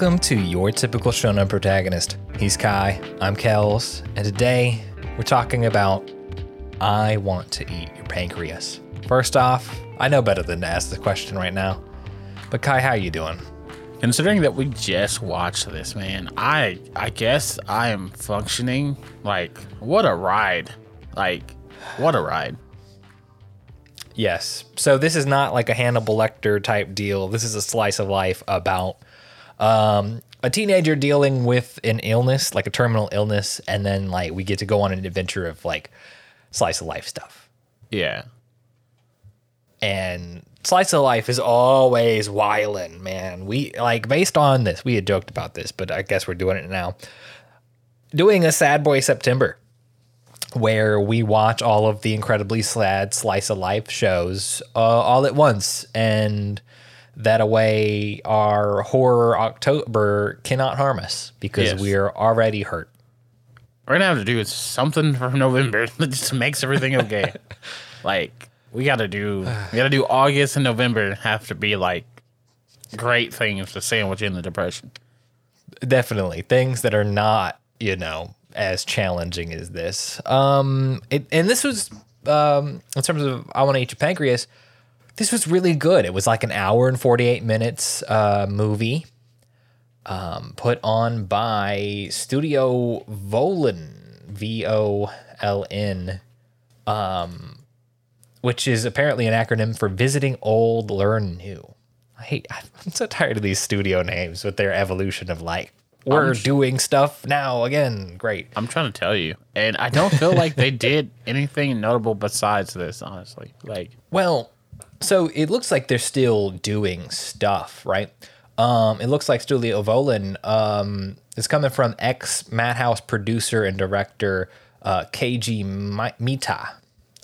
Welcome to Your Typical Shonen Protagonist. He's Kai, I'm Kels, and today we're talking about I want to eat your pancreas. First off, I know better than to ask the question right now. But Kai, how are you doing? Considering that we just watched this, man, I I guess I am functioning like what a ride. Like what a ride. Yes. So this is not like a Hannibal Lecter type deal. This is a slice of life about um, a teenager dealing with an illness, like a terminal illness, and then like we get to go on an adventure of like slice of life stuff. Yeah. And slice of life is always wildin', man. We like based on this, we had joked about this, but I guess we're doing it now. Doing a Sad Boy September where we watch all of the incredibly sad slice of life shows uh, all at once and that away our horror october cannot harm us because Yes. we are already hurt We're gonna have to do something for November that just makes everything okay. like we gotta do we gotta do August and November have to be like great things to sandwich in the depression. definitely things that are not you know as challenging as this um it, and this was um in terms of i want to eat your pancreas this was really good it was like an hour and 48 minutes uh movie um put on by studio VOLN v-o-l-n um which is apparently an acronym for visiting old learn new I hate. I'm so tired of these studio names with their evolution of like we're doing stuff now again. Great. I'm trying to tell you. And I don't feel like they did anything notable besides this, honestly. Like Well, so it looks like they're still doing stuff, right? Um, it looks like Studio VOLN um, is coming from ex Madhouse producer and director uh, KG Mi- Mita.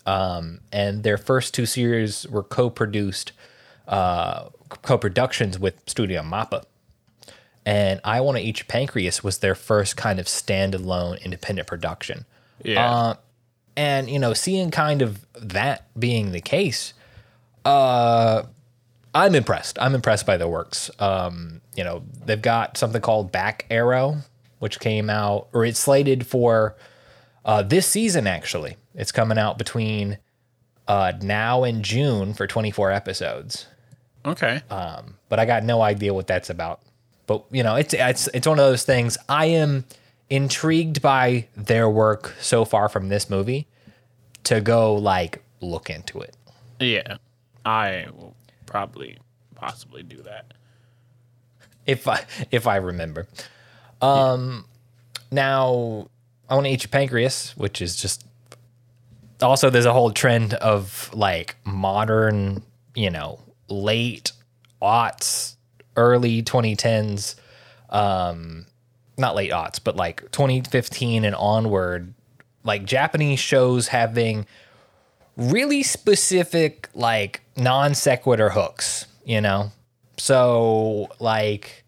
Um, and their first two series were co-produced, uh, co-productions with Studio Mappa. And I Want to Eat Your Pancreas was their first kind of standalone independent production. yeah. Uh, and you know, seeing kind of that being the case, uh, I'm impressed. I'm impressed by their works. Um, you know, they've got something called Back Arrow, which came out, or it's slated for uh, this season. Actually, it's coming out between uh, now and June for 24 episodes. okay. But I got no idea what that's about. But you know, it's it's it's one of those things. I am intrigued by their work so far from this movie to go like look into it. yeah. I will probably possibly do that. if I if I remember. Um, now I want to eat your pancreas, which is just also there's a whole trend of like modern, you know, late aughts, early 2010s, um, not late aughts, but like 2015 and onward, like Japanese shows having really specific like non sequitur hooks, you know? So, like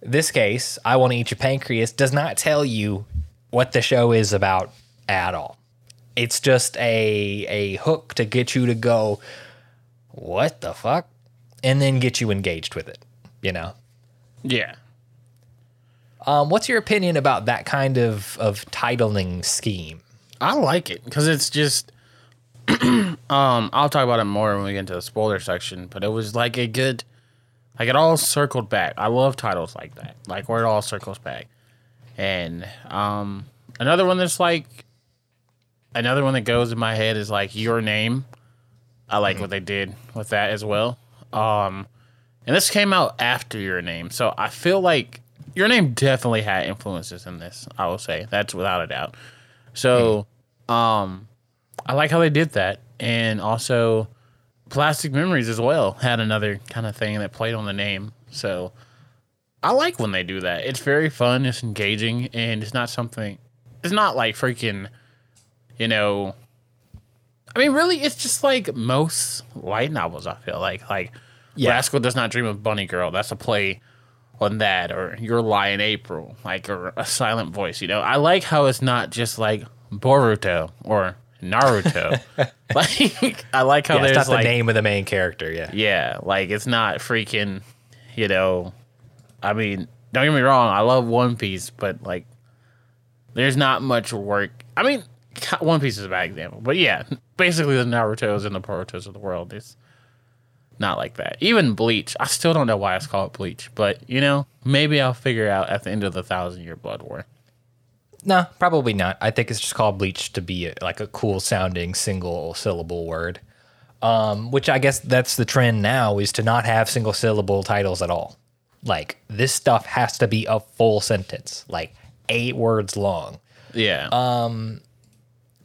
this case, I want to eat your pancreas does not tell you what the show is about at all. It's just a a hook to get you to go, what the fuck? And then get you engaged with it, you know? Yeah. Um, what's your opinion about that kind of, of titling scheme? I like it because it's just. um, I'll talk about it more when we get into the spoiler section, but it was like a good, like it all circled back. I love titles like that, like where it all circles back. And um, another one that's like, another one that goes in my head is like your name. I like what they did with that as well. Um, and this came out after your name, so I feel like your name definitely had influences in this. I will say that's without a doubt. So, um, I like how they did that, and also Plastic Memories as well had another kind of thing that played on the name. So, I like when they do that. It's very fun. It's engaging, and it's not something. It's not like freaking, you know. I mean, really, it's just like most light novels. I feel like like Yeah. Rascal does not dream of Bunny Girl. That's a play on that, or Your Lie in April, like or a silent voice. You know, I like how it's not just like Boruto or Naruto. like I like how Yeah, it's there's not like the name of the main character. Yeah. yeah, like it's not freaking, you know. I mean, don't get me wrong, I love One Piece, but like, there's not much work. I mean, One Piece is a bad example, but yeah, basically the Naruto's and the Boruto's of the world is not like that. Even Bleach, I still don't know why it's called Bleach, but you know, maybe I'll figure out at the end of the Thousand Year Blood War. No, probably not. I think it's just called bleach to be a, like a cool sounding single syllable word. Um, which I guess that's the trend now is to not have single syllable titles at all. Like this stuff has to be a full sentence, like eight words long. Yeah.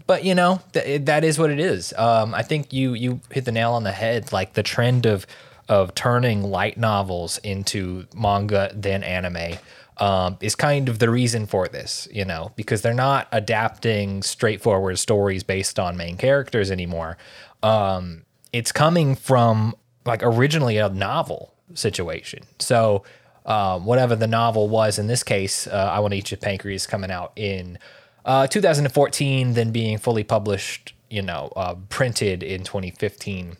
But you know th- that is what it is. Um, I think you you hit the nail on the head. Like the trend of of turning light novels into manga then anime um, is kind of the reason for this. You know because they're not adapting straightforward stories based on main characters anymore. Um, it's coming from like originally a novel situation. So um, whatever the novel was in this case, uh, I Want to Eat Your Pancreas coming out in uh, 2014, then being fully published, you know, uh, printed in 2015.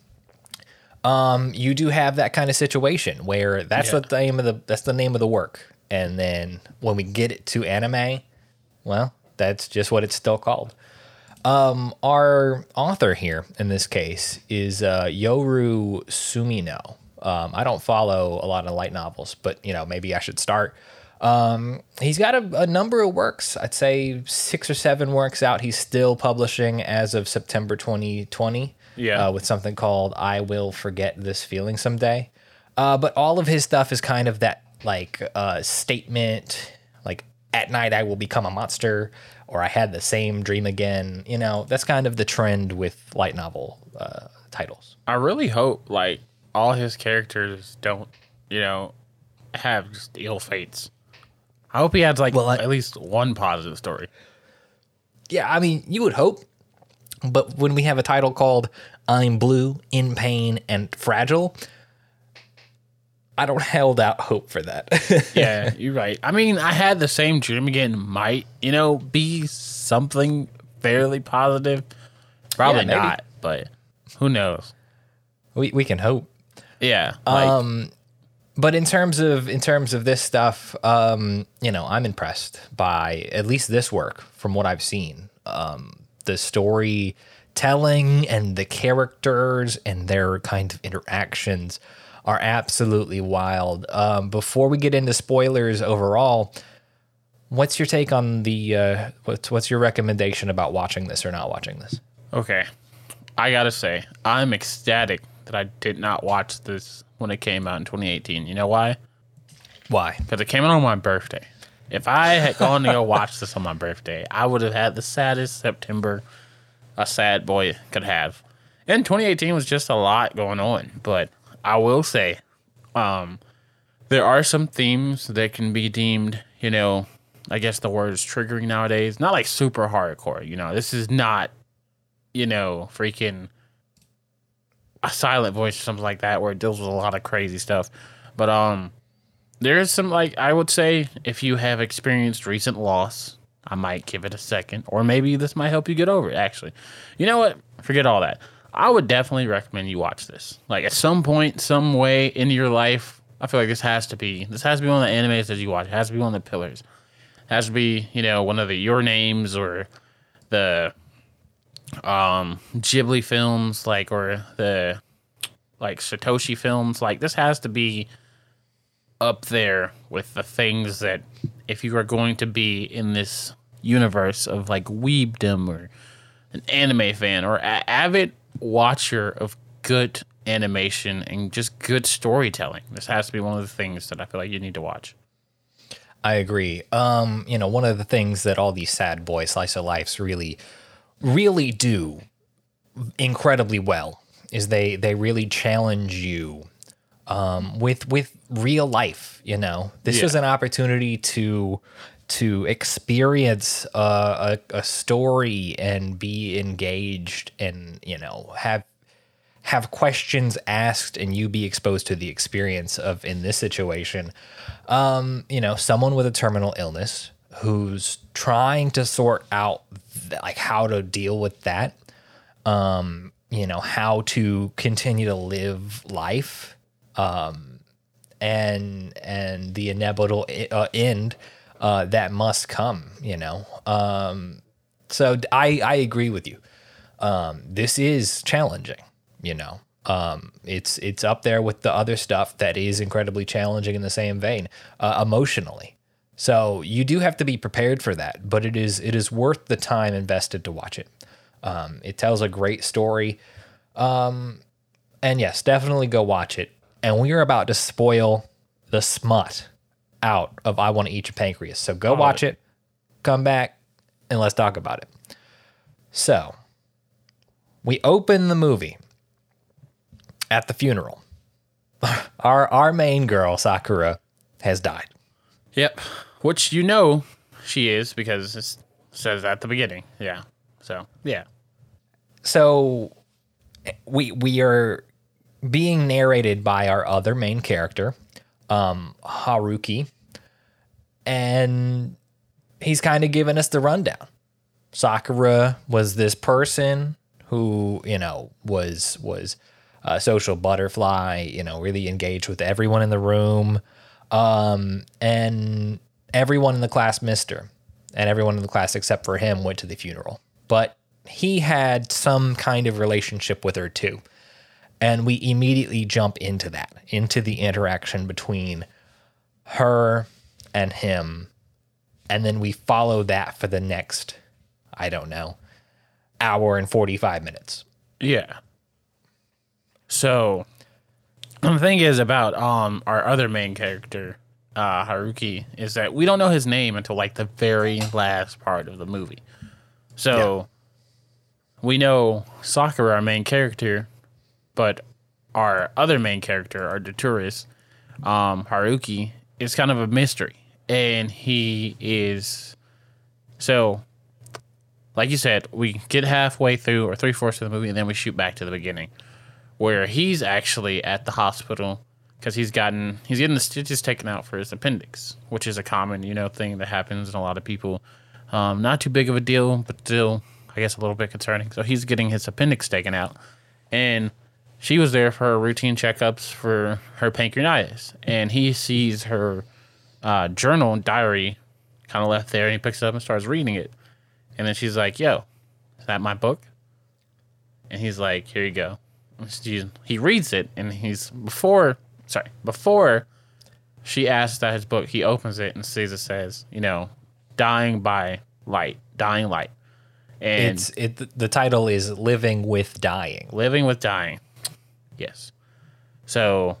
Um, you do have that kind of situation where that's Yeah. the name of the that's the name of the work, and then when we get it to anime, well, that's just what it's still called. Um, our author here in this case is uh, Yoru Sumino. Um, I don't follow a lot of light novels, but you know maybe I should start. Um, he's got a, a number of works. I'd say six or seven works out. He's still publishing as of September 2020. Yeah. Uh, with something called "I Will Forget This Feeling Someday." Uh, but all of his stuff is kind of that like uh, statement, like "At night I will become a monster," or "I had the same dream again." You know, that's kind of the trend with light novel uh, titles. I really hope like all his characters don't, you know, have just ill fates. I hope he has like Well, I- at least one positive story. Yeah, I mean, you would hope, but when we have a title called "I'm Blue, in Pain, and Fragile," I don't held out hope for that. Yeah, you're right. I mean, I had the same dream again. Might you know be something fairly positive? Probably Yeah, not, but who knows? we we can hope. Yeah, like, Um, but in terms of in terms of this stuff, um, you know, I'm impressed by at least this work from what I've seen. Um, the storytelling and the characters and their kind of interactions are absolutely wild. Um, before we get into spoilers overall, what's your take on the uh, what's what's your recommendation about watching this or not watching this? Okay. I gotta say, I'm ecstatic that I did not watch this when it came out in 2018. You know why? Why? Because it came out on my birthday. If I had gone to go watch this on my birthday, I would have had the saddest September a sad boy could have. And 2018 was just a lot going on. But I will say, um, there are some themes that can be deemed, you know, I guess the word is triggering nowadays. Not like super hardcore, you know. This is not, you know, freaking a silent voice or something like that where it deals with a lot of crazy stuff. But um there is some like I would say if you have experienced recent loss, I might give it a second. Or maybe this might help you get over it, actually. You know what? Forget all that. I would definitely recommend you watch this. Like at some point, some way in your life, I feel like this has to be this has to be one of the animes that you watch. It has to be one of the pillars. It has to be, you know, one of the your names or the um Ghibli films, like or the like Satoshi films. Like this has to be up there with the things that if you are going to be in this universe of like weebdom or an anime fan or a- avid watcher of good animation and just good storytelling, this has to be one of the things that I feel like you need to watch. I agree. Um, you know, one of the things that all these sad boy slice of lives really, really do incredibly well is they they really challenge you um, with with real life. You know, this Yeah. was an opportunity to to experience a, a, a story and be engaged and you know have have questions asked and you be exposed to the experience of in this situation um you know someone with a terminal illness who's trying to sort out th- like how to deal with that um you know how to continue to live life um and and the inevitable uh, end uh, that must come. You know, um, so I I agree with you. Um, this is challenging. You know, um, it's it's up there with the other stuff that is incredibly challenging in the same vein, uh, emotionally. So you do have to be prepared for that, but it is it is worth the time invested to watch it. Um, it tells a great story, um, and yes, definitely go watch it. And we are about to spoil the smut out of I Want to Eat Your Pancreas. So go watch it, come back, and let's talk about it. So we open the movie at the funeral. Our our main girl Sakura has died. Yep. Which you know she is because it says at the beginning. Yeah. So yeah. So we we are being narrated by our other main character, um, Haruki, and he's kind of giving us the rundown. Sakura was this person who you know was was a social butterfly, you know, really engaged with everyone in the room, um, and everyone in the class missed her, and everyone in the class except for him went to the funeral. But he had some kind of relationship with her too. And we immediately jump into that, into the interaction between her and him. And then we follow that for the next, I don't know, hour and 45 minutes. Yeah. So the thing is about um our other main character, uh Haruki, is that we don't know his name until like the very last part of the movie. So we know Sakura, our main character, but our other main character, our tourist, um, Haruki, is kind of a mystery. And he is so like you said, we get halfway through or three fourths of the movie and then we shoot back to the beginning. Where he's actually at the hospital because he's gotten he's getting the stitches taken out for his appendix, which is a common, you know, thing that happens in a lot of people. Um, not too big of a deal, but still I guess a little bit concerning. So he's getting his appendix taken out, and she was there for her routine checkups for her pancreatitis, and he sees her uh, journal and diary kind of left there, and he picks it up and starts reading it, and then she's like, "Yo, is that my book?" And he's like, "Here you go." He reads it, and he's before sorry before she asks that his book, he opens it and sees it says, you know, dying by light, dying light. And It's it the title is Living with Dying. living with dying. Yes. So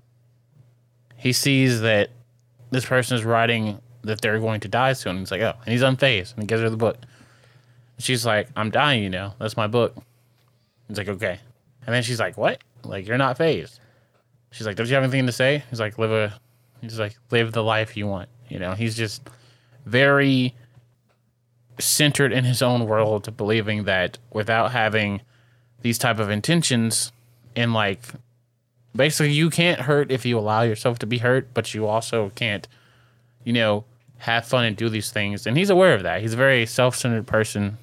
he sees that this person is writing that they're going to die soon. He's like, oh, and he's unfazed, and he gives her the book. She's like, I'm dying, you know. That's my book. He's like, okay. And then she's like, what? Like, you're not phased. She's like, don't you have anything to say? He's like, live a, he's like, live the life you want. You know, he's just very centered in his own world, believing that without having these type of intentions and like basically you can't hurt if you allow yourself to be hurt, but you also can't, you know, have fun and do these things. And he's aware of that. He's a very self-centered person.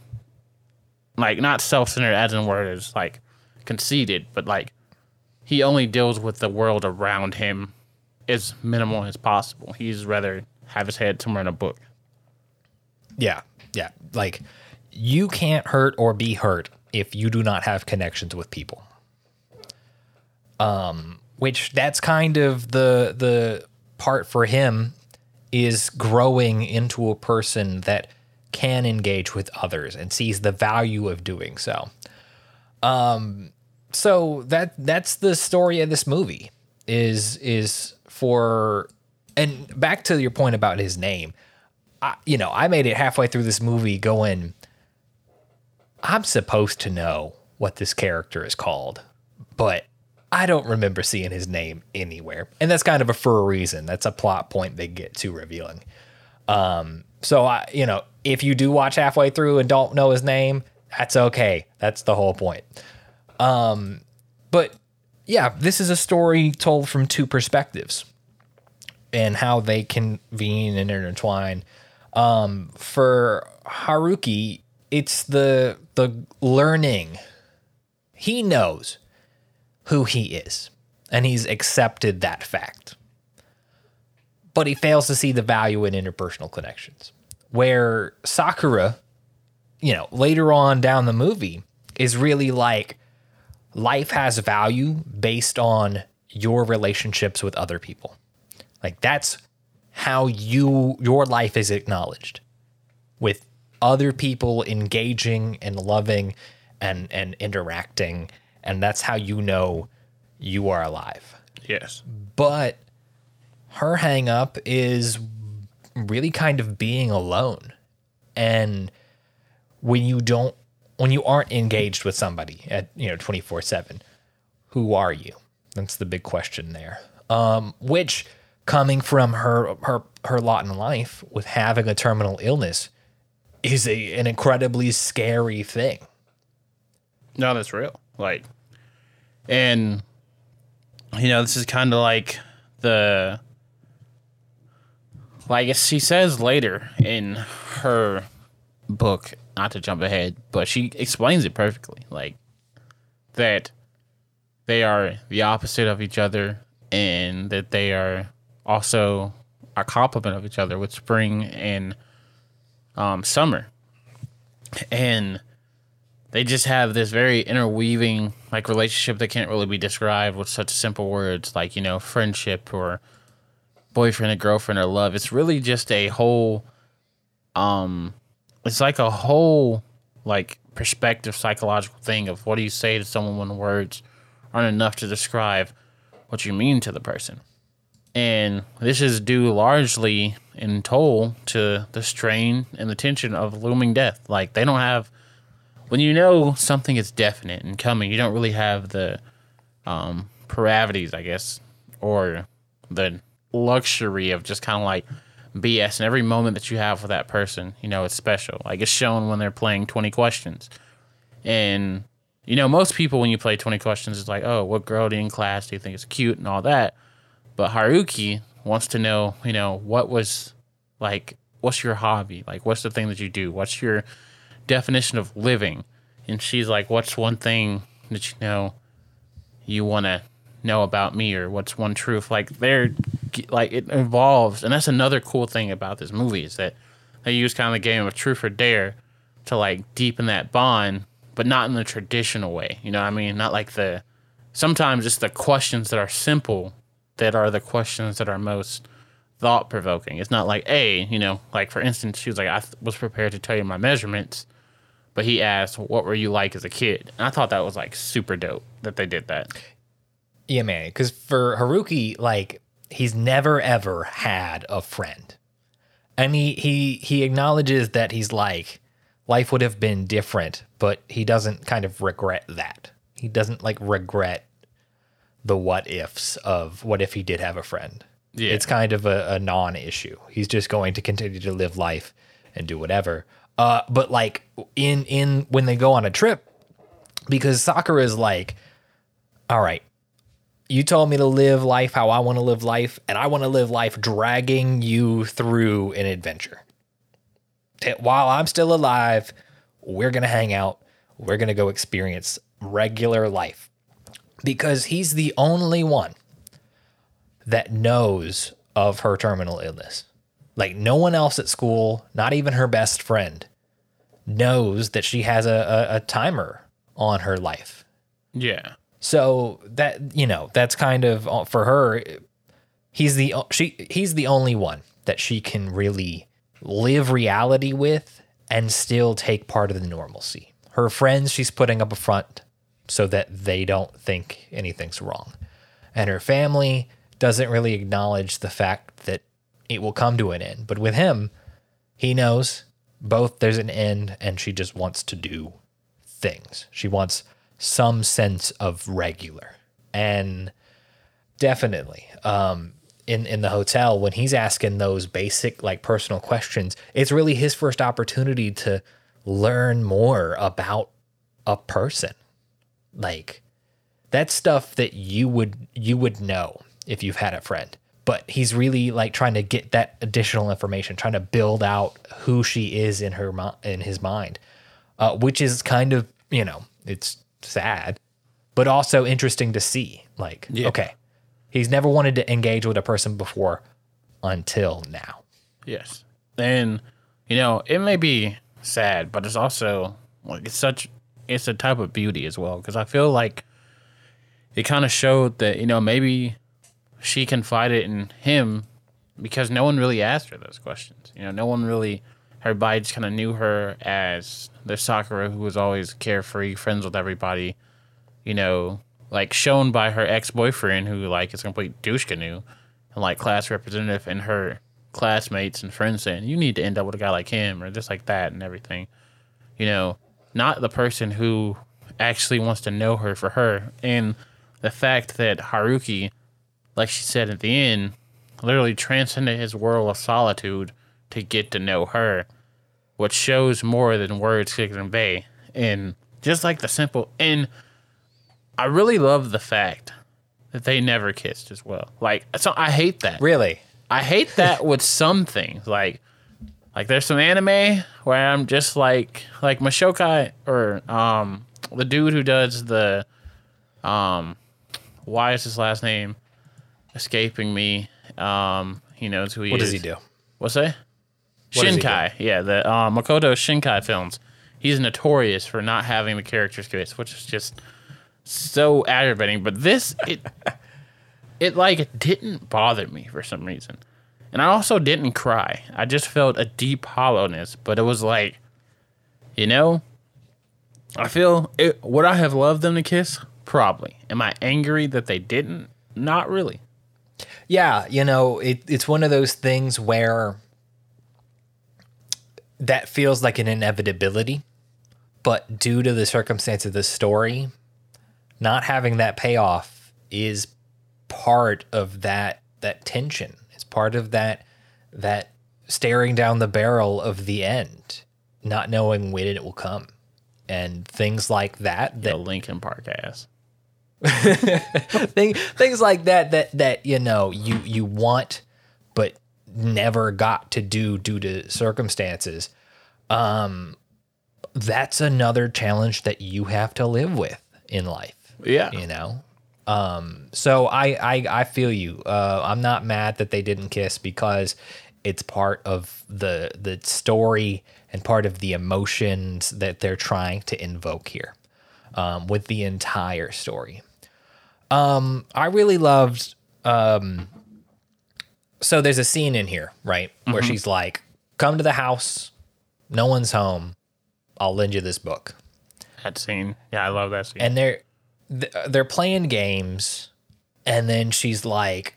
Like not self-centered as in word is like conceited, but like he only deals with the world around him as minimal as possible. He's rather have his head somewhere in a book. Yeah. Yeah. Like you can't hurt or be hurt if you do not have connections with people. Um, which that's kind of the the part for him is growing into a person that can engage with others and sees the value of doing so. Um, so that that's the story of this movie is is for and back to your point about his name. I, you know, I made it halfway through this movie going, I'm supposed to know what this character is called, but I don't remember seeing his name anywhere. And that's kind of a for a reason. That's a plot point they get to revealing. Um, so I, you know, if you do watch halfway through and don't know his name, that's okay. That's the whole point. Um, but yeah, this is a story told from two perspectives and how they convene and intertwine. Um, for Haruki, it's the the learning. He knows who he is, and he's accepted that fact. but he fails to see the value in interpersonal connections. Where Sakura, you know, later on down the movie is really like life has value based on your relationships with other people. Like that's how you your life is acknowledged with other people engaging and loving and and interacting and that's how you know you are alive. Yes. But her hang up is really kind of being alone. And when you don't when you aren't engaged with somebody at, you know, 24/7, who are you? That's the big question there. Um which coming from her her her lot in life with having a terminal illness is a, an incredibly scary thing. No, that's real. Like, and you know, this is kind of like the like she says later in her book. Not to jump ahead, but she explains it perfectly. Like that they are the opposite of each other, and that they are also a complement of each other with spring and um, summer, and they just have this very interweaving like relationship that can't really be described with such simple words like you know friendship or boyfriend and girlfriend or love. It's really just a whole um it's like a whole like perspective psychological thing of what do you say to someone when words aren't enough to describe what you mean to the person. And this is due largely in toll to the strain and the tension of looming death. Like they don't have when you know something is definite and coming, you don't really have the um, parameters, I guess, or the luxury of just kind of like BS. And every moment that you have with that person, you know, it's special. Like it's shown when they're playing 20 questions. And, you know, most people, when you play 20 questions, it's like, oh, what girl do you in class do you think is cute and all that. But Haruki wants to know, you know, what was like, what's your hobby? Like, what's the thing that you do? What's your definition of living. And she's like, What's one thing that you know you want to know about me, or what's one truth? Like, they're like, it involves, and that's another cool thing about this movie is that they use kind of the game of truth or dare to like deepen that bond, but not in the traditional way. You know what I mean? Not like the, sometimes it's the questions that are simple that are the questions that are most thought provoking. It's not like, a, you know, like for instance, she was like, I was prepared to tell you my measurements but he asked, "What were you like as a kid?" And I thought that was like super dope that they did that. Yeah, man. Because for Haruki, like he's never ever had a friend, and he he he acknowledges that he's like life would have been different, but he doesn't kind of regret that. He doesn't like regret the what ifs of what if he did have a friend. Yeah. It's kind of a, a non issue. He's just going to continue to live life and do whatever. Uh, but like in in when they go on a trip, because Sakura is like, all right, you told me to live life how I want to live life, and I want to live life dragging you through an adventure. While I'm still alive, we're gonna hang out. We're gonna go experience regular life because he's the only one that knows of her terminal illness. Like no one else at school, not even her best friend, knows that she has a, a, a timer on her life. Yeah. So that you know, that's kind of uh, for her. He's the she he's the only one that she can really live reality with and still take part of the normalcy. Her friends, she's putting up a front so that they don't think anything's wrong, and her family doesn't really acknowledge the fact that it will come to an end. But with him, he knows both there's an end and she just wants to do things. She wants some sense of regular. And definitely, um, in, in the hotel, when he's asking those basic, like personal questions, it's really his first opportunity to learn more about a person. Like, that's stuff that you would you would know if you've had a friend but he's really like trying to get that additional information, trying to build out who she is in her in his mind, uh, which is kind of you know it's sad, but also interesting to see. Like, yeah. okay, he's never wanted to engage with a person before, until now. Yes. And you know, it may be sad, but it's also like it's such it's a type of beauty as well because I feel like it kind of showed that you know maybe she confided in him because no one really asked her those questions. You know, no one really everybody just kind of knew her as the Sakura who was always carefree, friends with everybody. You know, like shown by her ex boyfriend who like is a complete douche canoe and like class representative and her classmates and friends saying you need to end up with a guy like him or just like that and everything. You know, not the person who actually wants to know her for her. And the fact that Haruki, like she said at the end, literally transcended his world of solitude to get to know her, which shows more than words can convey. And just like the simple, and I really love the fact that they never kissed as well. Like, so I hate that. Really? I hate that with some things. Like, like there's some anime where I'm just like, like Mashokai or um the dude who does the, um, why is his last name escaping me? Um, he knows who he What is. What does he do? What's that? What Shinkai. Yeah, the uh, Makoto Shinkai films. He's notorious for not having the characters kiss, which is just so aggravating. But this, it, it like didn't bother me for some reason, and I also didn't cry. I just felt a deep hollowness. But it was like, you know, I feel it. Would I have loved them to kiss? Probably. Am I angry that they didn't? Not really. Yeah, you know, it, it's one of those things where that feels like an inevitability, but due to the circumstance of the story, not having that payoff is part of that that tension. It's part of that that staring down the barrel of the end, not knowing when it will come. And things like that that The Linkin Park ass. thing, things like that that that you know you you want but never got to do due to circumstances. Um that's another challenge that you have to live with in life Yeah. you know? Um so i i i feel you. Uh i'm not mad that they didn't kiss because it's part of the the story and part of the emotions that they're trying to invoke here um with the entire story um i really loved um so there's a scene in here right where she's like come to the house. No one's home. I'll lend you this book. That scene. Yeah, I love that scene. and they're they're playing games and then she's like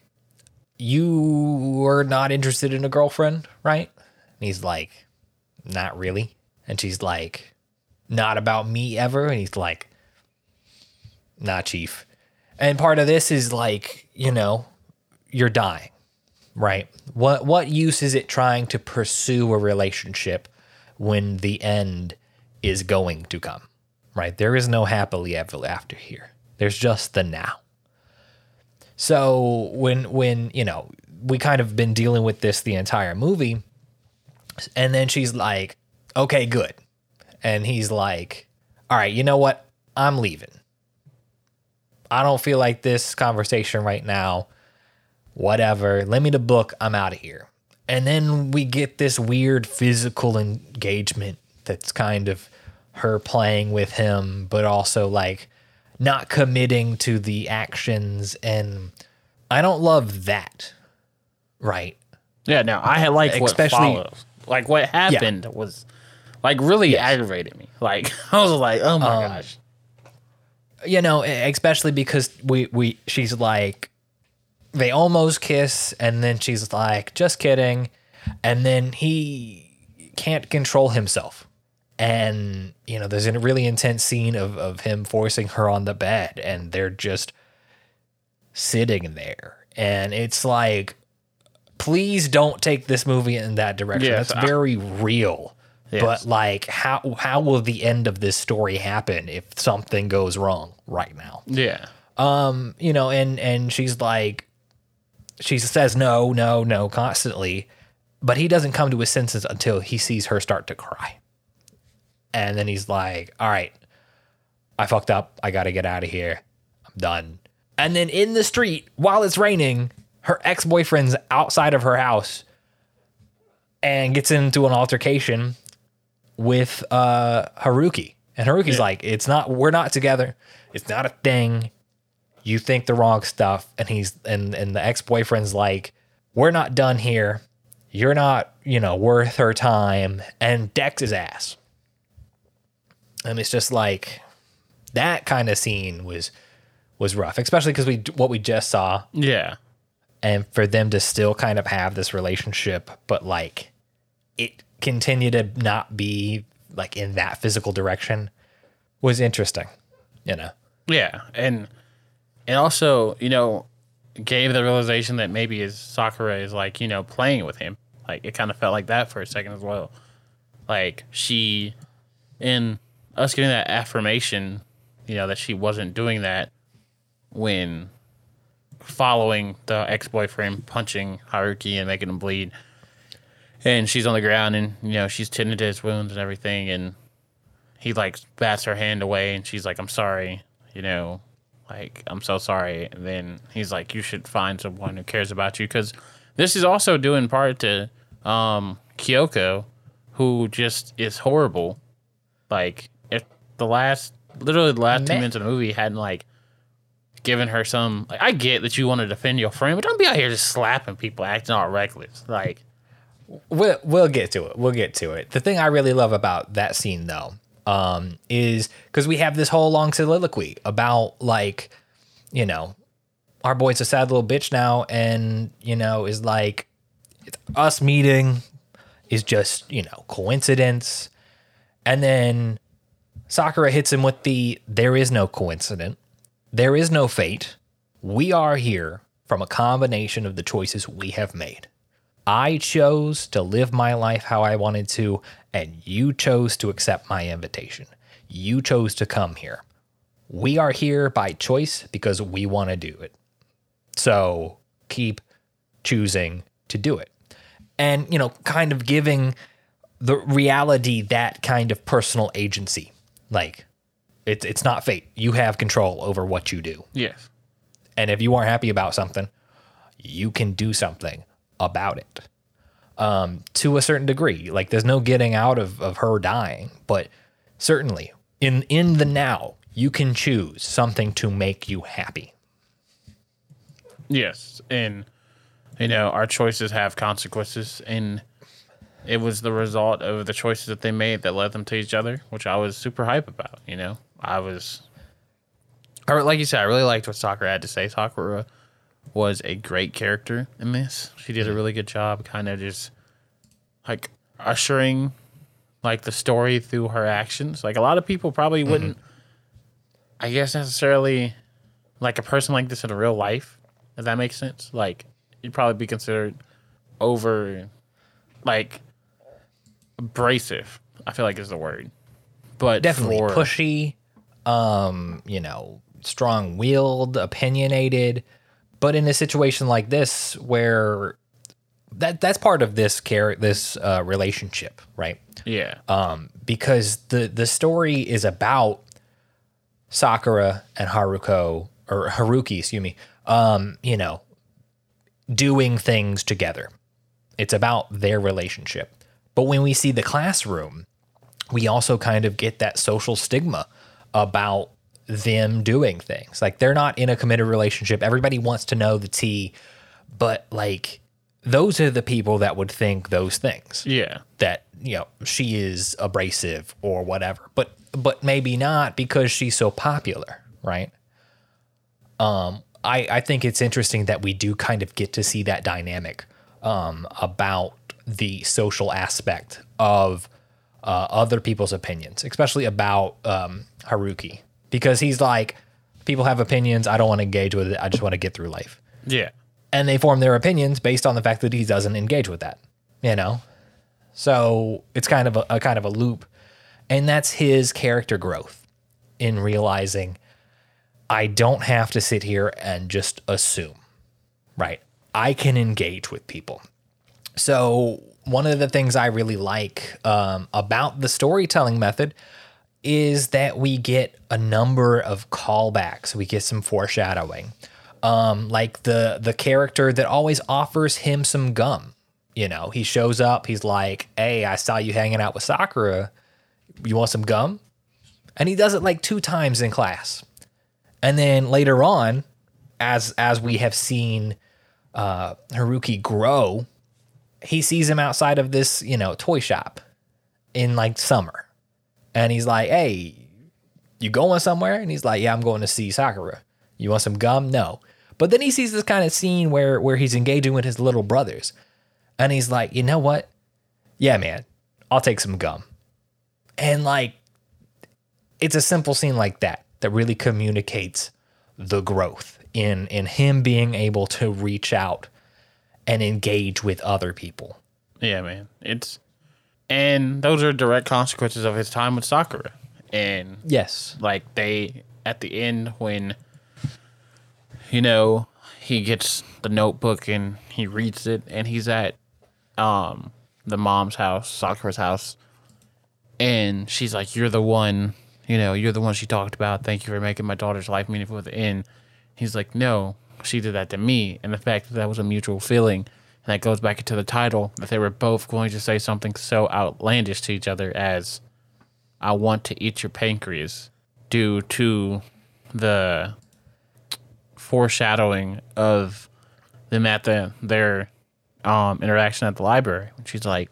you were not interested in a girlfriend right? And he's like not really. And she's like not about me ever. And he's like nah chief and part of this is like you know you're dying right? What what use is it trying to pursue a relationship when the end is going to come right? There is no happily ever after here. There's just the now. So when when you know we kind of been dealing with this the entire movie and then she's like okay good. And he's like all right you know what? I'm leaving i don't feel like this conversation right now. Whatever. Lend me the book. I'm out of here. And then we get this weird physical engagement that's kind of her playing with him but also like not committing to the actions. And i don't love that. Right. Yeah, no, I had like what Especially- follows. Like what happened was like really aggravated me. Like I was like, oh my um, gosh. You know, especially because we we she's like they almost kiss and then she's like just kidding and then he can't control himself. And you know, there's a really intense scene of of him forcing her on the bed and they're just sitting there. And it's like please don't take this movie in that direction. Yes, That's I- very real. Yes. But like how how will the end of this story happen if something goes wrong right now? Yeah. Um, you know, and and she's like she says no, no, no constantly, but he doesn't come to his senses until he sees her start to cry. And then he's like, "All right, I fucked up. I got to get out of here. I'm done." And then in the street while it's raining, her ex boyfriend's outside of her house and gets into an altercation with uh, Haruki. And Haruki's like, it's not, we're not together. It's not a thing. You think the wrong stuff. And he's, and, and the ex boyfriend's like, we're not done here. You're not, you know, worth her time. And decks his ass. And it's just like, that kind of scene was, was rough, especially because we, what we just saw Yeah. and for them to still kind of have this relationship, but like it continue to not be like in that physical direction was interesting, you know. Yeah, and and also, you know, gave the realization that maybe his Sakura is like, you know, playing with him. Like it kind of felt like that for a second as well. Like she in us getting that affirmation, you know, that she wasn't doing that when following the ex-boyfriend punching Haruki and making him bleed. And she's on the ground and, you know, she's tending to his wounds and everything and he like bats her hand away and she's like, I'm sorry, you know, like, I'm so sorry. And then he's like, You should find someone who cares about you. Because this is also due in part to um, Kyoko, who just is horrible. Like, if the last, literally the last two minutes of the movie hadn't like given her some, like, I get that you want to defend your friend, but don't be out here just slapping people, acting all reckless. Like, We'll we'll get to it. We'll get to it. The thing I really love about that scene though, um, is because we have this whole long soliloquy about like, you know, our boy's a sad little bitch now, and you know is like, us meeting is just you know coincidence, and then Sakura hits him with the there is no coincidence, there is no fate. We are here from a combination of the choices we have made. I chose to live my life how I wanted to, and you chose to accept my invitation. You chose to come here. We are here by choice because we want to do it. So keep choosing to do it. And, you know, kind of giving the reality that kind of personal agency. Like, it's, it's not fate. You have control over what you do. yes. And if you aren't happy about something, you can do something about it. Um, to a certain degree. Like there's no getting out of, of her dying, but certainly in in the now, you can choose something to make you happy. Yes, and you know our choices have consequences, and it was the result of the choices that they made that led them to each other, which I was super hype about. You know, I was, I like you said, I really liked what Sakura had to say. Sakura was a great character in this. She did a really good job, kind of just like ushering like the story through her actions. Like a lot of people probably wouldn't, I guess necessarily like a person like this in real life, if that makes sense. Like you'd probably be considered over like abrasive. I feel like is the word. But Definitely for- pushy, um, you know, strong-willed, opinionated, but in a situation like this where that that's part of this care this uh, relationship, right? Yeah. um, because the the story is about Sakura and Haruko or Haruki, excuse me. Um, you know, doing things together. It's about their relationship. But when we see the classroom, we also kind of get that social stigma about them doing things. Like they're not in a committed relationship. Everybody wants to know the tea, but like those are the people that would think those things yeah. that you know she is abrasive or whatever but but maybe not because she's so popular right um i i think it's interesting that we do kind of get to see that dynamic um about the social aspect of uh, other people's opinions especially about um haruki because he's like people have opinions. I don't want to engage with it. I just want to get through life. Yeah. and they form their opinions based on the fact that he doesn't engage with that you know? So it's kind of a, a kind of a loop. And that's his character growth in realizing i don't have to sit here and just assume right? I can engage with people. So one of the things i really like um, about the storytelling method is that we get a number of callbacks we get some foreshadowing Um, like the the character that always offers him some gum. You know, he shows up, he's like, Hey, I saw you hanging out with Sakura. You want some gum? And he does it like two times in class. And then later on, as as we have seen uh Haruki grow, he sees him outside of this, you know, toy shop in like summer. And he's like, Hey, you going somewhere? And he's like, Yeah, I'm going to see Sakura. You want some gum? No. But then he sees this kind of scene where where he's engaging with his little brothers. And he's like, you know what? Yeah, man, I'll take some gum. And like it's a simple scene like that that really communicates the growth in in him being able to reach out and engage with other people. Yeah, man. It's and those are direct consequences of his time with Sakura. And Yes. like they at the end when you know he gets the notebook and he reads it and he's at um the mom's house sakura's house and she's like you're the one you know you're the one she talked about thank you for making my daughter's life meaningful at the end he's like no she did that to me and the fact that that was a mutual feeling and that goes back into the title that they were both going to say something so outlandish to each other as I want to eat your pancreas due to the foreshadowing of them at the their um, interaction at the library. When she's like,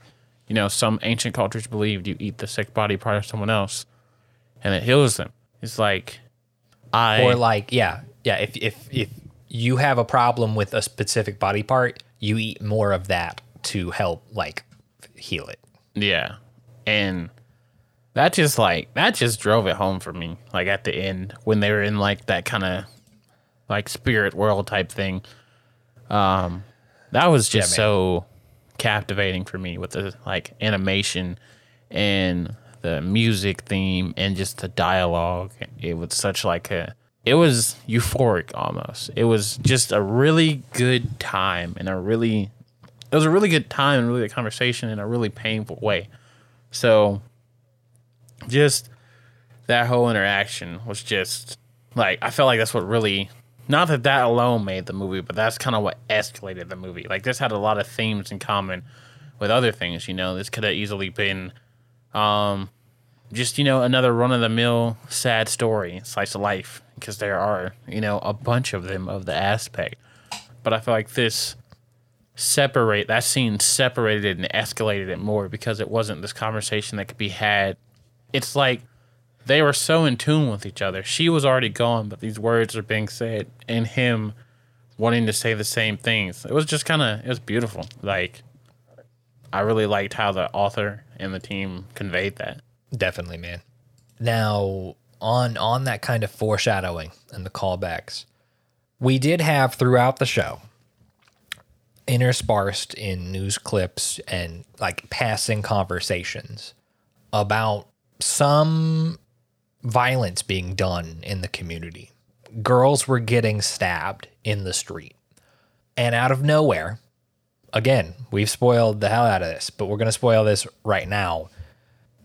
you know, some ancient cultures believed you eat the sick body part of someone else and it heals them. It's like I Or like, yeah, yeah, if if if you have a problem with a specific body part, you eat more of that to help like heal it. Yeah. And that just like that just drove it home for me. Like at the end when they were in like that kind of like spirit world type thing. Um that was just man. so captivating for me with the like animation and the music theme and just the dialogue. It was such like a it was euphoric almost. It was just a really good time and a really it was a really good time and really good conversation in a really painful way. So just that whole interaction was just like I felt like that's what really not that that alone made the movie, but that's kind of what escalated the movie. Like this had a lot of themes in common with other things. You know, this could have easily been um, just you know another run of the mill sad story, slice of life, because there are you know a bunch of them of the aspect. But I feel like this separate that scene separated and escalated it more because it wasn't this conversation that could be had. It's like they were so in tune with each other. She was already gone, but these words are being said, and him wanting to say the same things. It was just kind of it was beautiful. Like I really liked how the author and the team conveyed that. Definitely, man. Now, on on that kind of foreshadowing and the callbacks, we did have throughout the show interspersed in news clips and like passing conversations about some violence being done in the community. Girls were getting stabbed in the street. And out of nowhere, again, we've spoiled the hell out of this, but we're going to spoil this right now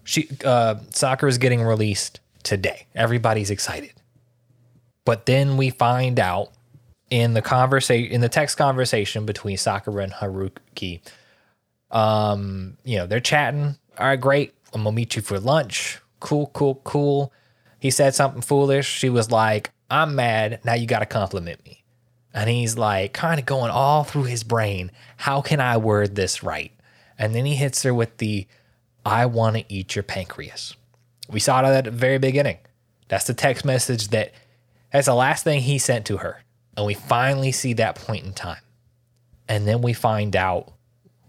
she uh Sakura is getting released today. Everybody's excited. But then we find out in the conversation in the text conversation between sakura and haruki um you know they're chatting. All right great. I'm gonna meet you for lunch. Cool cool cool. He said something foolish. She was like i'm mad. Now you gotta compliment me. And he's like kind of going all through his brain how can i word this right? And then he hits her with the I want to eat your pancreas. We saw that at the very beginning. That's the text message that that's the last thing he sent to her. And we finally see that point in time. And then we find out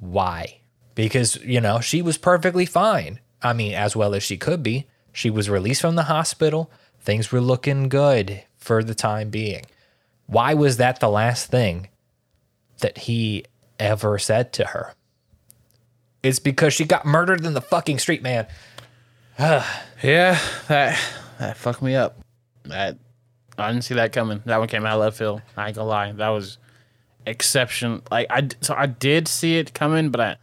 why. Because, you know, she was perfectly fine. I mean, as well as she could be. She was released from the hospital. Things were looking good for the time being. Why was that the last thing that he ever said to her? It's because she got murdered in the fucking street, man. Yeah, that that fucked me up. That I didn't see that coming. That one came out of left field. I ain't gonna lie. That was exception. Like I so I did see it coming, but I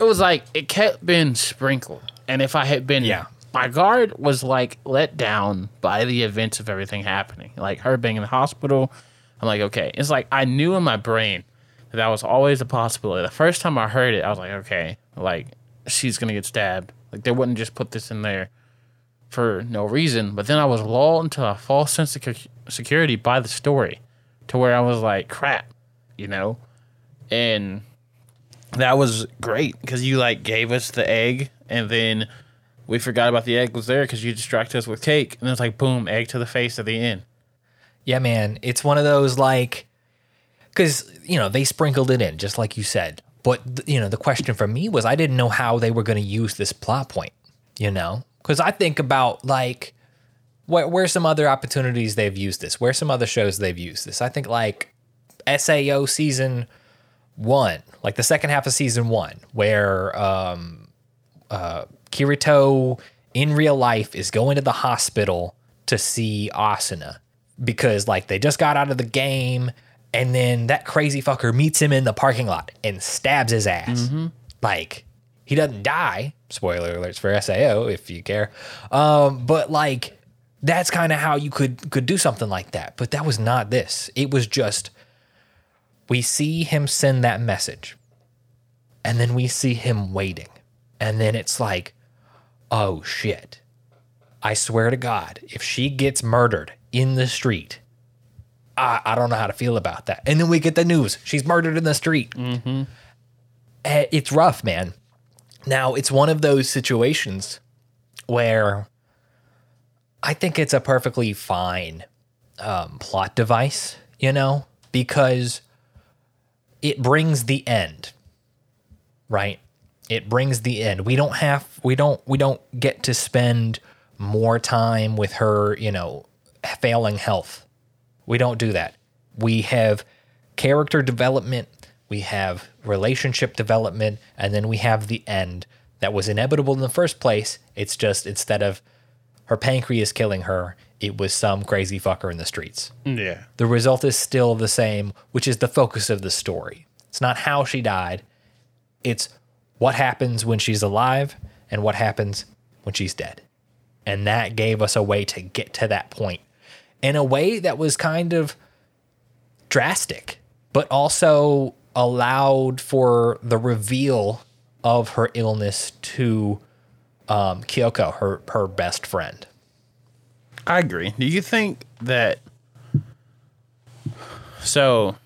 it was like it kept being sprinkled. And if I had been Yeah. my guard was like let down by the events of everything happening. Like her being in the hospital, I'm like, okay. It's like I knew in my brain that that was always a possibility. The first time I heard it, I was like, okay, like she's gonna get stabbed. Like they wouldn't just put this in there for no reason. But then I was lulled into a false sense of security by the story, to where I was like, crap, you know, and that was great because you like gave us the egg and then we forgot about the egg was there because you distracted us with cake and it's like boom egg to the face at the end Yeah, man. It's one of those like, because, you know, they sprinkled it in, just like you said. But, you know, the question for me was I didn't know how they were going to use this plot point, you know? Because I think about like, where, where's some other opportunities they've used this? Where's some other shows they've used this? I think like SAO season one, like the second half of season one, where um, uh, Kirito in real life is going to the hospital to see Asuna because like they just got out of the game and then that crazy fucker meets him in the parking lot and stabs his ass. Like he doesn't die. Spoiler alerts for SAO if you care. Um, but like that's kind of how you could could do something like that. But that was not this. It was just we see him send that message and then we see him waiting. And then it's like, oh shit. I swear to God, if she gets murdered in the street, I, I don't know how to feel about that. And then we get the news she's murdered in the street. Mm-hmm. It's rough, man. Now, it's one of those situations where I think it's a perfectly fine um, plot device, you know, because it brings the end, right? It brings the end. We don't have, we don't, we don't get to spend more time with her, you know, failing health. We don't do that. We have character development, we have relationship development, and then we have the end that was inevitable in the first place. It's just instead of her pancreas killing her, it was some crazy fucker in the streets. yeah The result is still the same, which is the focus of the story. It's not how she died, it's what happens when she's alive and what happens when she's dead. And that gave us a way to get to that point in a way that was kind of drastic, but also allowed for the reveal of her illness to um, Kyoko, her her best friend. i agree do you think that so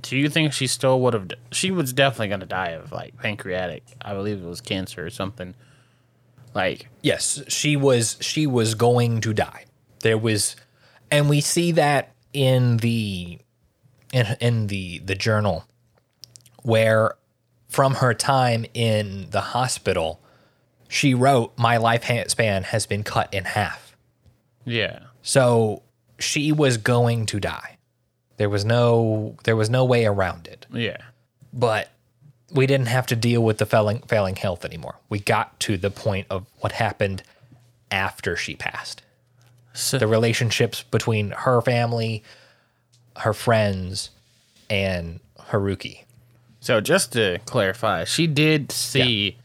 do you think she still would have she was definitely going to die of like pancreatic i believe it was cancer or something like Yes, she was she was going to die. There was and we see that in the in in the the journal where from her time in the hospital she wrote my life span has been cut in half. yeah So she was going to die. There was no there was no way around it yeah but we didn't have to deal with the failing failing health anymore. We got to the point of what happened after she passed. So, The relationships between her family, her friends, and Haruki. So just to clarify, she did see.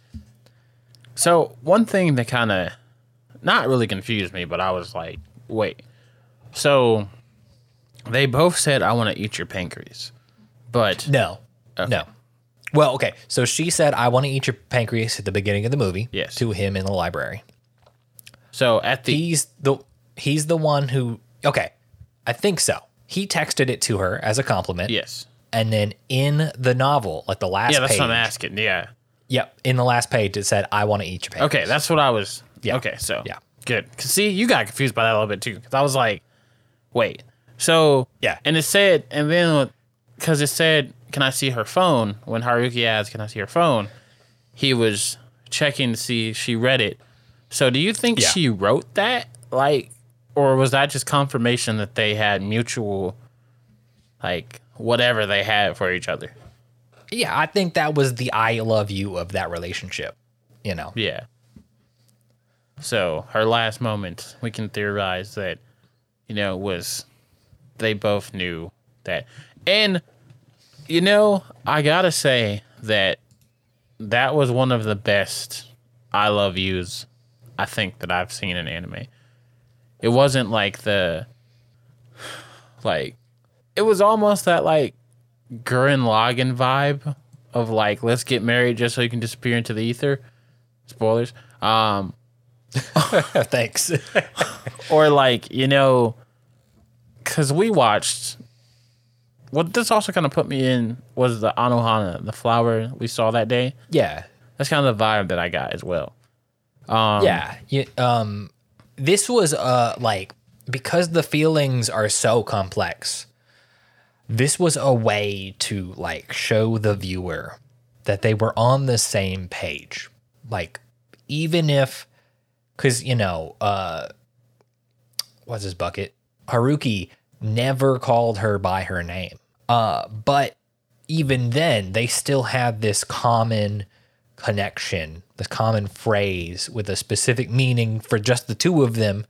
So one thing that kind of not really confused me, but I was like, wait. So they both said, "I want to eat your pancreas," but No, no. Well, okay. So she said, "I want to eat your pancreas" at the beginning of the movie. Yes. To him in the library. so at the He's the he's the one who. Okay, I think so. He texted it to her as a compliment. yes, And then in the novel, like the last yeah, that's page, what I'm asking. Yeah, Yep. In the last page, it said, "I want to eat your pancreas." okay, that's what I was. Yeah. Okay, so Yeah. good. 'Cause see, you got confused by that a little bit too, because I was like, wait, so Yeah. and it said, and then because it said, "Can I see her phone?" When Haruki asked, "Can I see her phone?" He was checking to see if she read it. So, do you think Yeah. she wrote that, like, or was that just confirmation that they had mutual, like, whatever they had for each other? Yeah, I think that was the "I love you" of that relationship. You know. Yeah. So her last moment, we can theorize that, you know, was they both knew that. And, you know, I gotta say that that was one of the best I love yous I think that I've seen in anime. It wasn't like the, like, it was almost that like Gurren Lagann vibe of like let's get married just so you can disappear into the ether. Spoilers. Um, Thanks. or like you know, because we watched. What this also kind of put me in was the Anohana, the flower we saw that day. yeah. That's kind of the vibe that I got as well. Um, Yeah. You, um, this was uh like because the feelings are so complex. This was a way to like show the viewer that they were on the same page. Like even if cuz you know, uh what's his bucket? Haruki never called her by her name. Uh but even then they still had this common connection, this common phrase with a specific meaning for just the two of them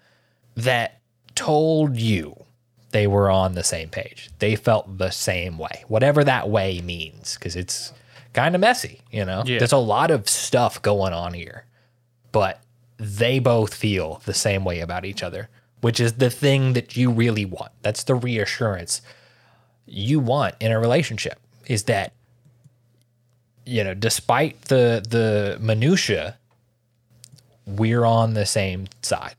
that told you they were on the same page. They felt the same way, whatever that way means, because it's kind of messy, you know? Yeah. There's a lot of stuff going on here, but they both feel the same way about each other, which is the thing that you really want. That's the reassurance you want in a relationship is that you know, despite the the minutia, we're on the same side.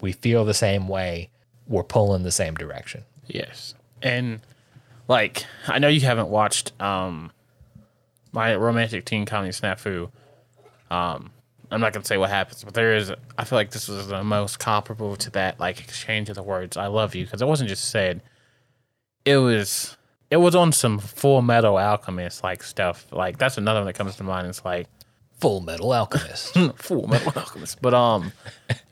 We feel the same way. We're pulling the same direction. Yes. And like I know you haven't watched um my romantic teen comedy snafu. Um I'm not gonna say what happens, but there is I feel like this was the most comparable to that like exchange of the words "I love you" because it wasn't just said. It was it was on some Full Metal Alchemist like stuff. Like that's another one that comes to mind. It's like Full Metal Alchemist. Full Metal Alchemist, but um,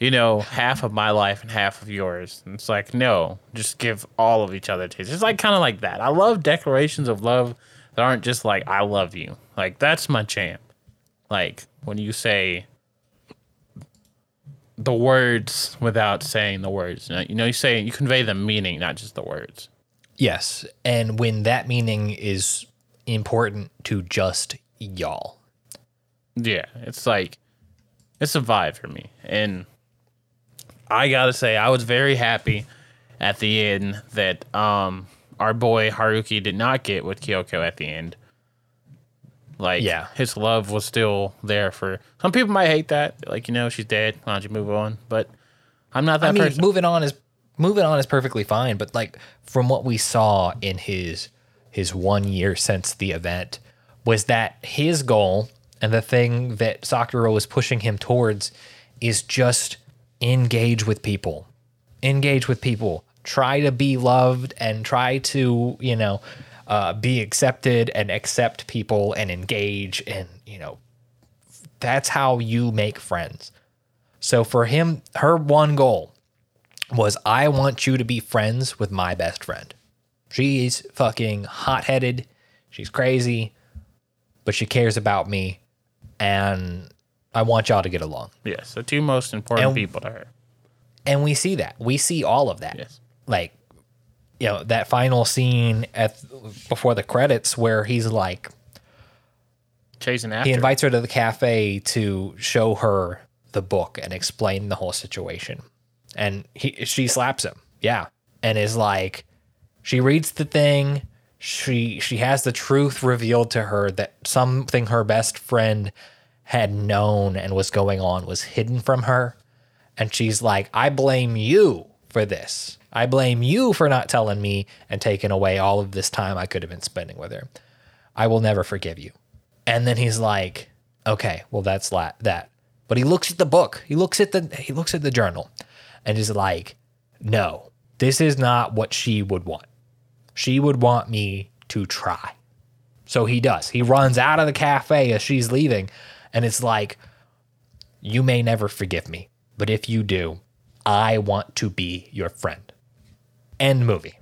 you know, half of my life and half of yours. And it's like no, just give all of each other to. It's like kind of like that. I love declarations of love that aren't just like "I love you." Like that's my champ. Like when you say the words without saying the words. You know, you, know, you say you convey the meaning, not just the words. Yes, and when that meaning is important to just y'all. Yeah, it's like it's a vibe for me, and I gotta say, I was very happy at the end that um our boy Haruki did not get with Kyoko at the end. Like, Yeah. his love was still there for some people. Might hate that, like you know, she's dead. Why don't you move on? But I'm not that I mean, person. moving on is moving on is perfectly fine, but like from what we saw in his his one year since the event was that his goal and the thing that Sakura was pushing him towards is just engage with people. Engage with people. Try to be loved and try to, you know, uh, be accepted and accept people and engage and, you know, that's how you make friends. So for him, her one goal was I want you to be friends with my best friend. She's fucking hot headed. She's crazy, but she cares about me. And I want y'all to get along. yes, the two most important And- people to her. And we see that. We see all of that. Yes. Like, you know, that final scene at before the credits where he's like, Chasing after. he invites her to the cafe to show her the book and explain the whole situation. And he she slaps him. Yeah. And is like she reads the thing, she she has the truth revealed to her that something her best friend had known and was going on was hidden from her. And she's like, I blame you for this. I blame you for not telling me and taking away all of this time I could have been spending with her. I will never forgive you. And then he's like, okay, well that's la- that. But he looks at the book. He looks at the he looks at the journal and is like, no, this is not what she would want. She would want me to try. So he does. He runs out of the cafe as she's leaving and it's like, you may never forgive me, but if you do, I want to be your friend. End movie.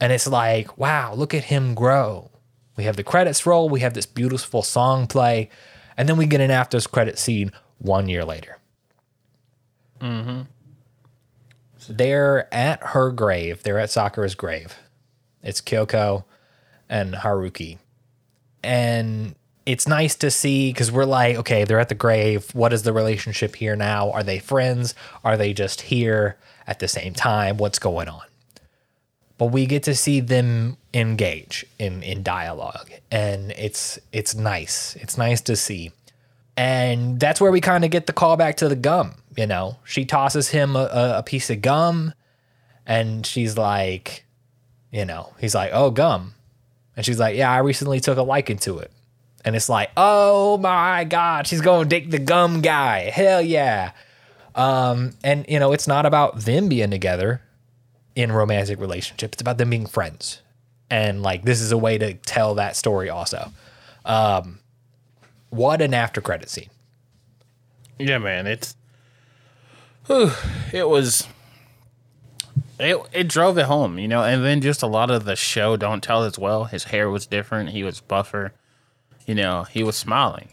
And it's like, wow, look at him grow. We have the credits roll, we have this beautiful song play, and then we get an after credit scene one year later. Mm-hmm. They're at her grave. They're at Sakura's grave. It's Kyoko and Haruki. And it's nice to see because we're like, okay, they're at the grave. What is the relationship here now? Are they friends? Are they just here at the same time? What's going on? but we get to see them engage in in dialogue and it's it's nice it's nice to see and that's where we kind of get the call back to the gum you know she tosses him a, a piece of gum and she's like you know he's like oh gum and she's like yeah i recently took a liking to it and it's like oh my god she's going to date the gum guy hell yeah um and you know it's not about them being together in romantic relationships. It's about them being friends. And like this is a way to tell that story also. Um what an after credit scene. Yeah, man, it's whew, it was it it drove it home, you know, and then just a lot of the show don't tell as well. His hair was different, he was buffer, you know, he was smiling.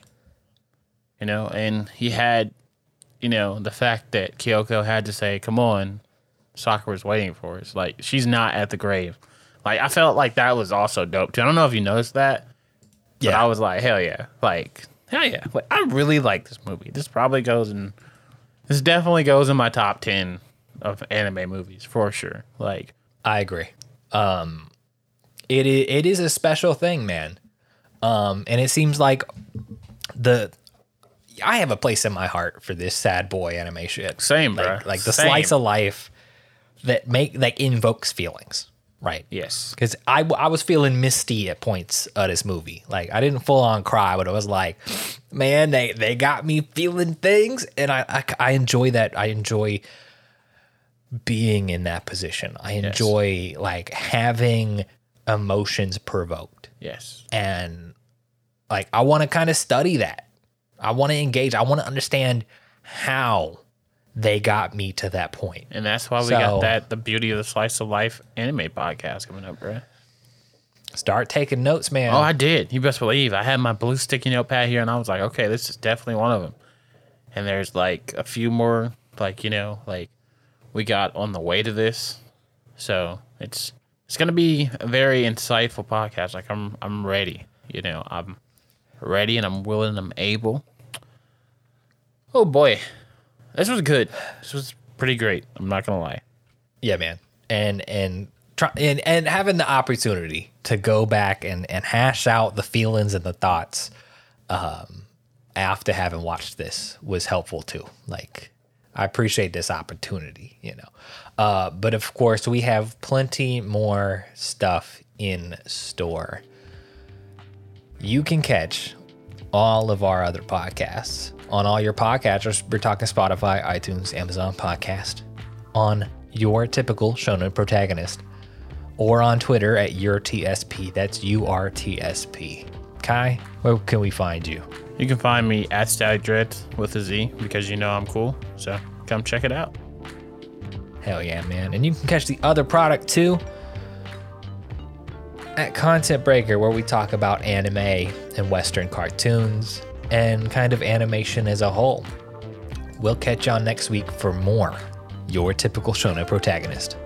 You know, and he had you know, the fact that Kyoko had to say, Come on, Sakura was waiting for us. Like she's not at the grave. Like I felt like that was also dope too. I don't know if you noticed that. But Yeah. I was like, hell yeah. Like, hell yeah. Like, I really like this movie. This probably goes in this definitely goes in my top ten of anime movies for sure. Like I agree. Um it is, it is a special thing, man. Um and it seems like the I have a place in my heart for this sad boy animation. Same, like, bruh. Like the Same. slice of life that make like invokes feelings, right? yes. because I, I was feeling misty at points of this movie. Like I didn't full on cry, but it was like, man, they they got me feeling things, and I I, I enjoy that. I enjoy being in that position. I enjoy like having emotions provoked, Yes. and like I want to kind of study that. I want to engage. I want to understand how they got me to that point. And that's why we So- got that the beauty of the slice of life anime podcast coming up, bro. Start taking notes, man. Oh, I did. You best believe. I had my blue sticky notepad here, and I was like, okay, this is definitely one of them. And there's like a few more, like you know, like we got on the way to this. So it's it's gonna be a very insightful podcast. Like I'm I'm ready. You know, I'm ready and I'm willing and I'm able. Oh boy, this was good. This was pretty great. I'm not gonna lie. Yeah, man. And and try and, and having the opportunity to go back and, and hash out the feelings and the thoughts um after having watched this was helpful too. Like I appreciate this opportunity, you know. Uh but of course we have plenty more stuff in store. You can catch all of our other podcasts on all your podcatchers. We're talking Spotify, iTunes, Amazon Podcast, on your typical shonen protagonist, or on Twitter at your TSP. That's U R T S P. Kai, where can we find you? You can find me at Static Dread with a Z because you know I'm cool. So come check it out. Hell yeah, man. And you can catch the other product too at Content Breaker, where we talk about anime and Western cartoons and kind of animation as a whole. We'll catch y'all next week for more Your Typical Shonen Protagonist.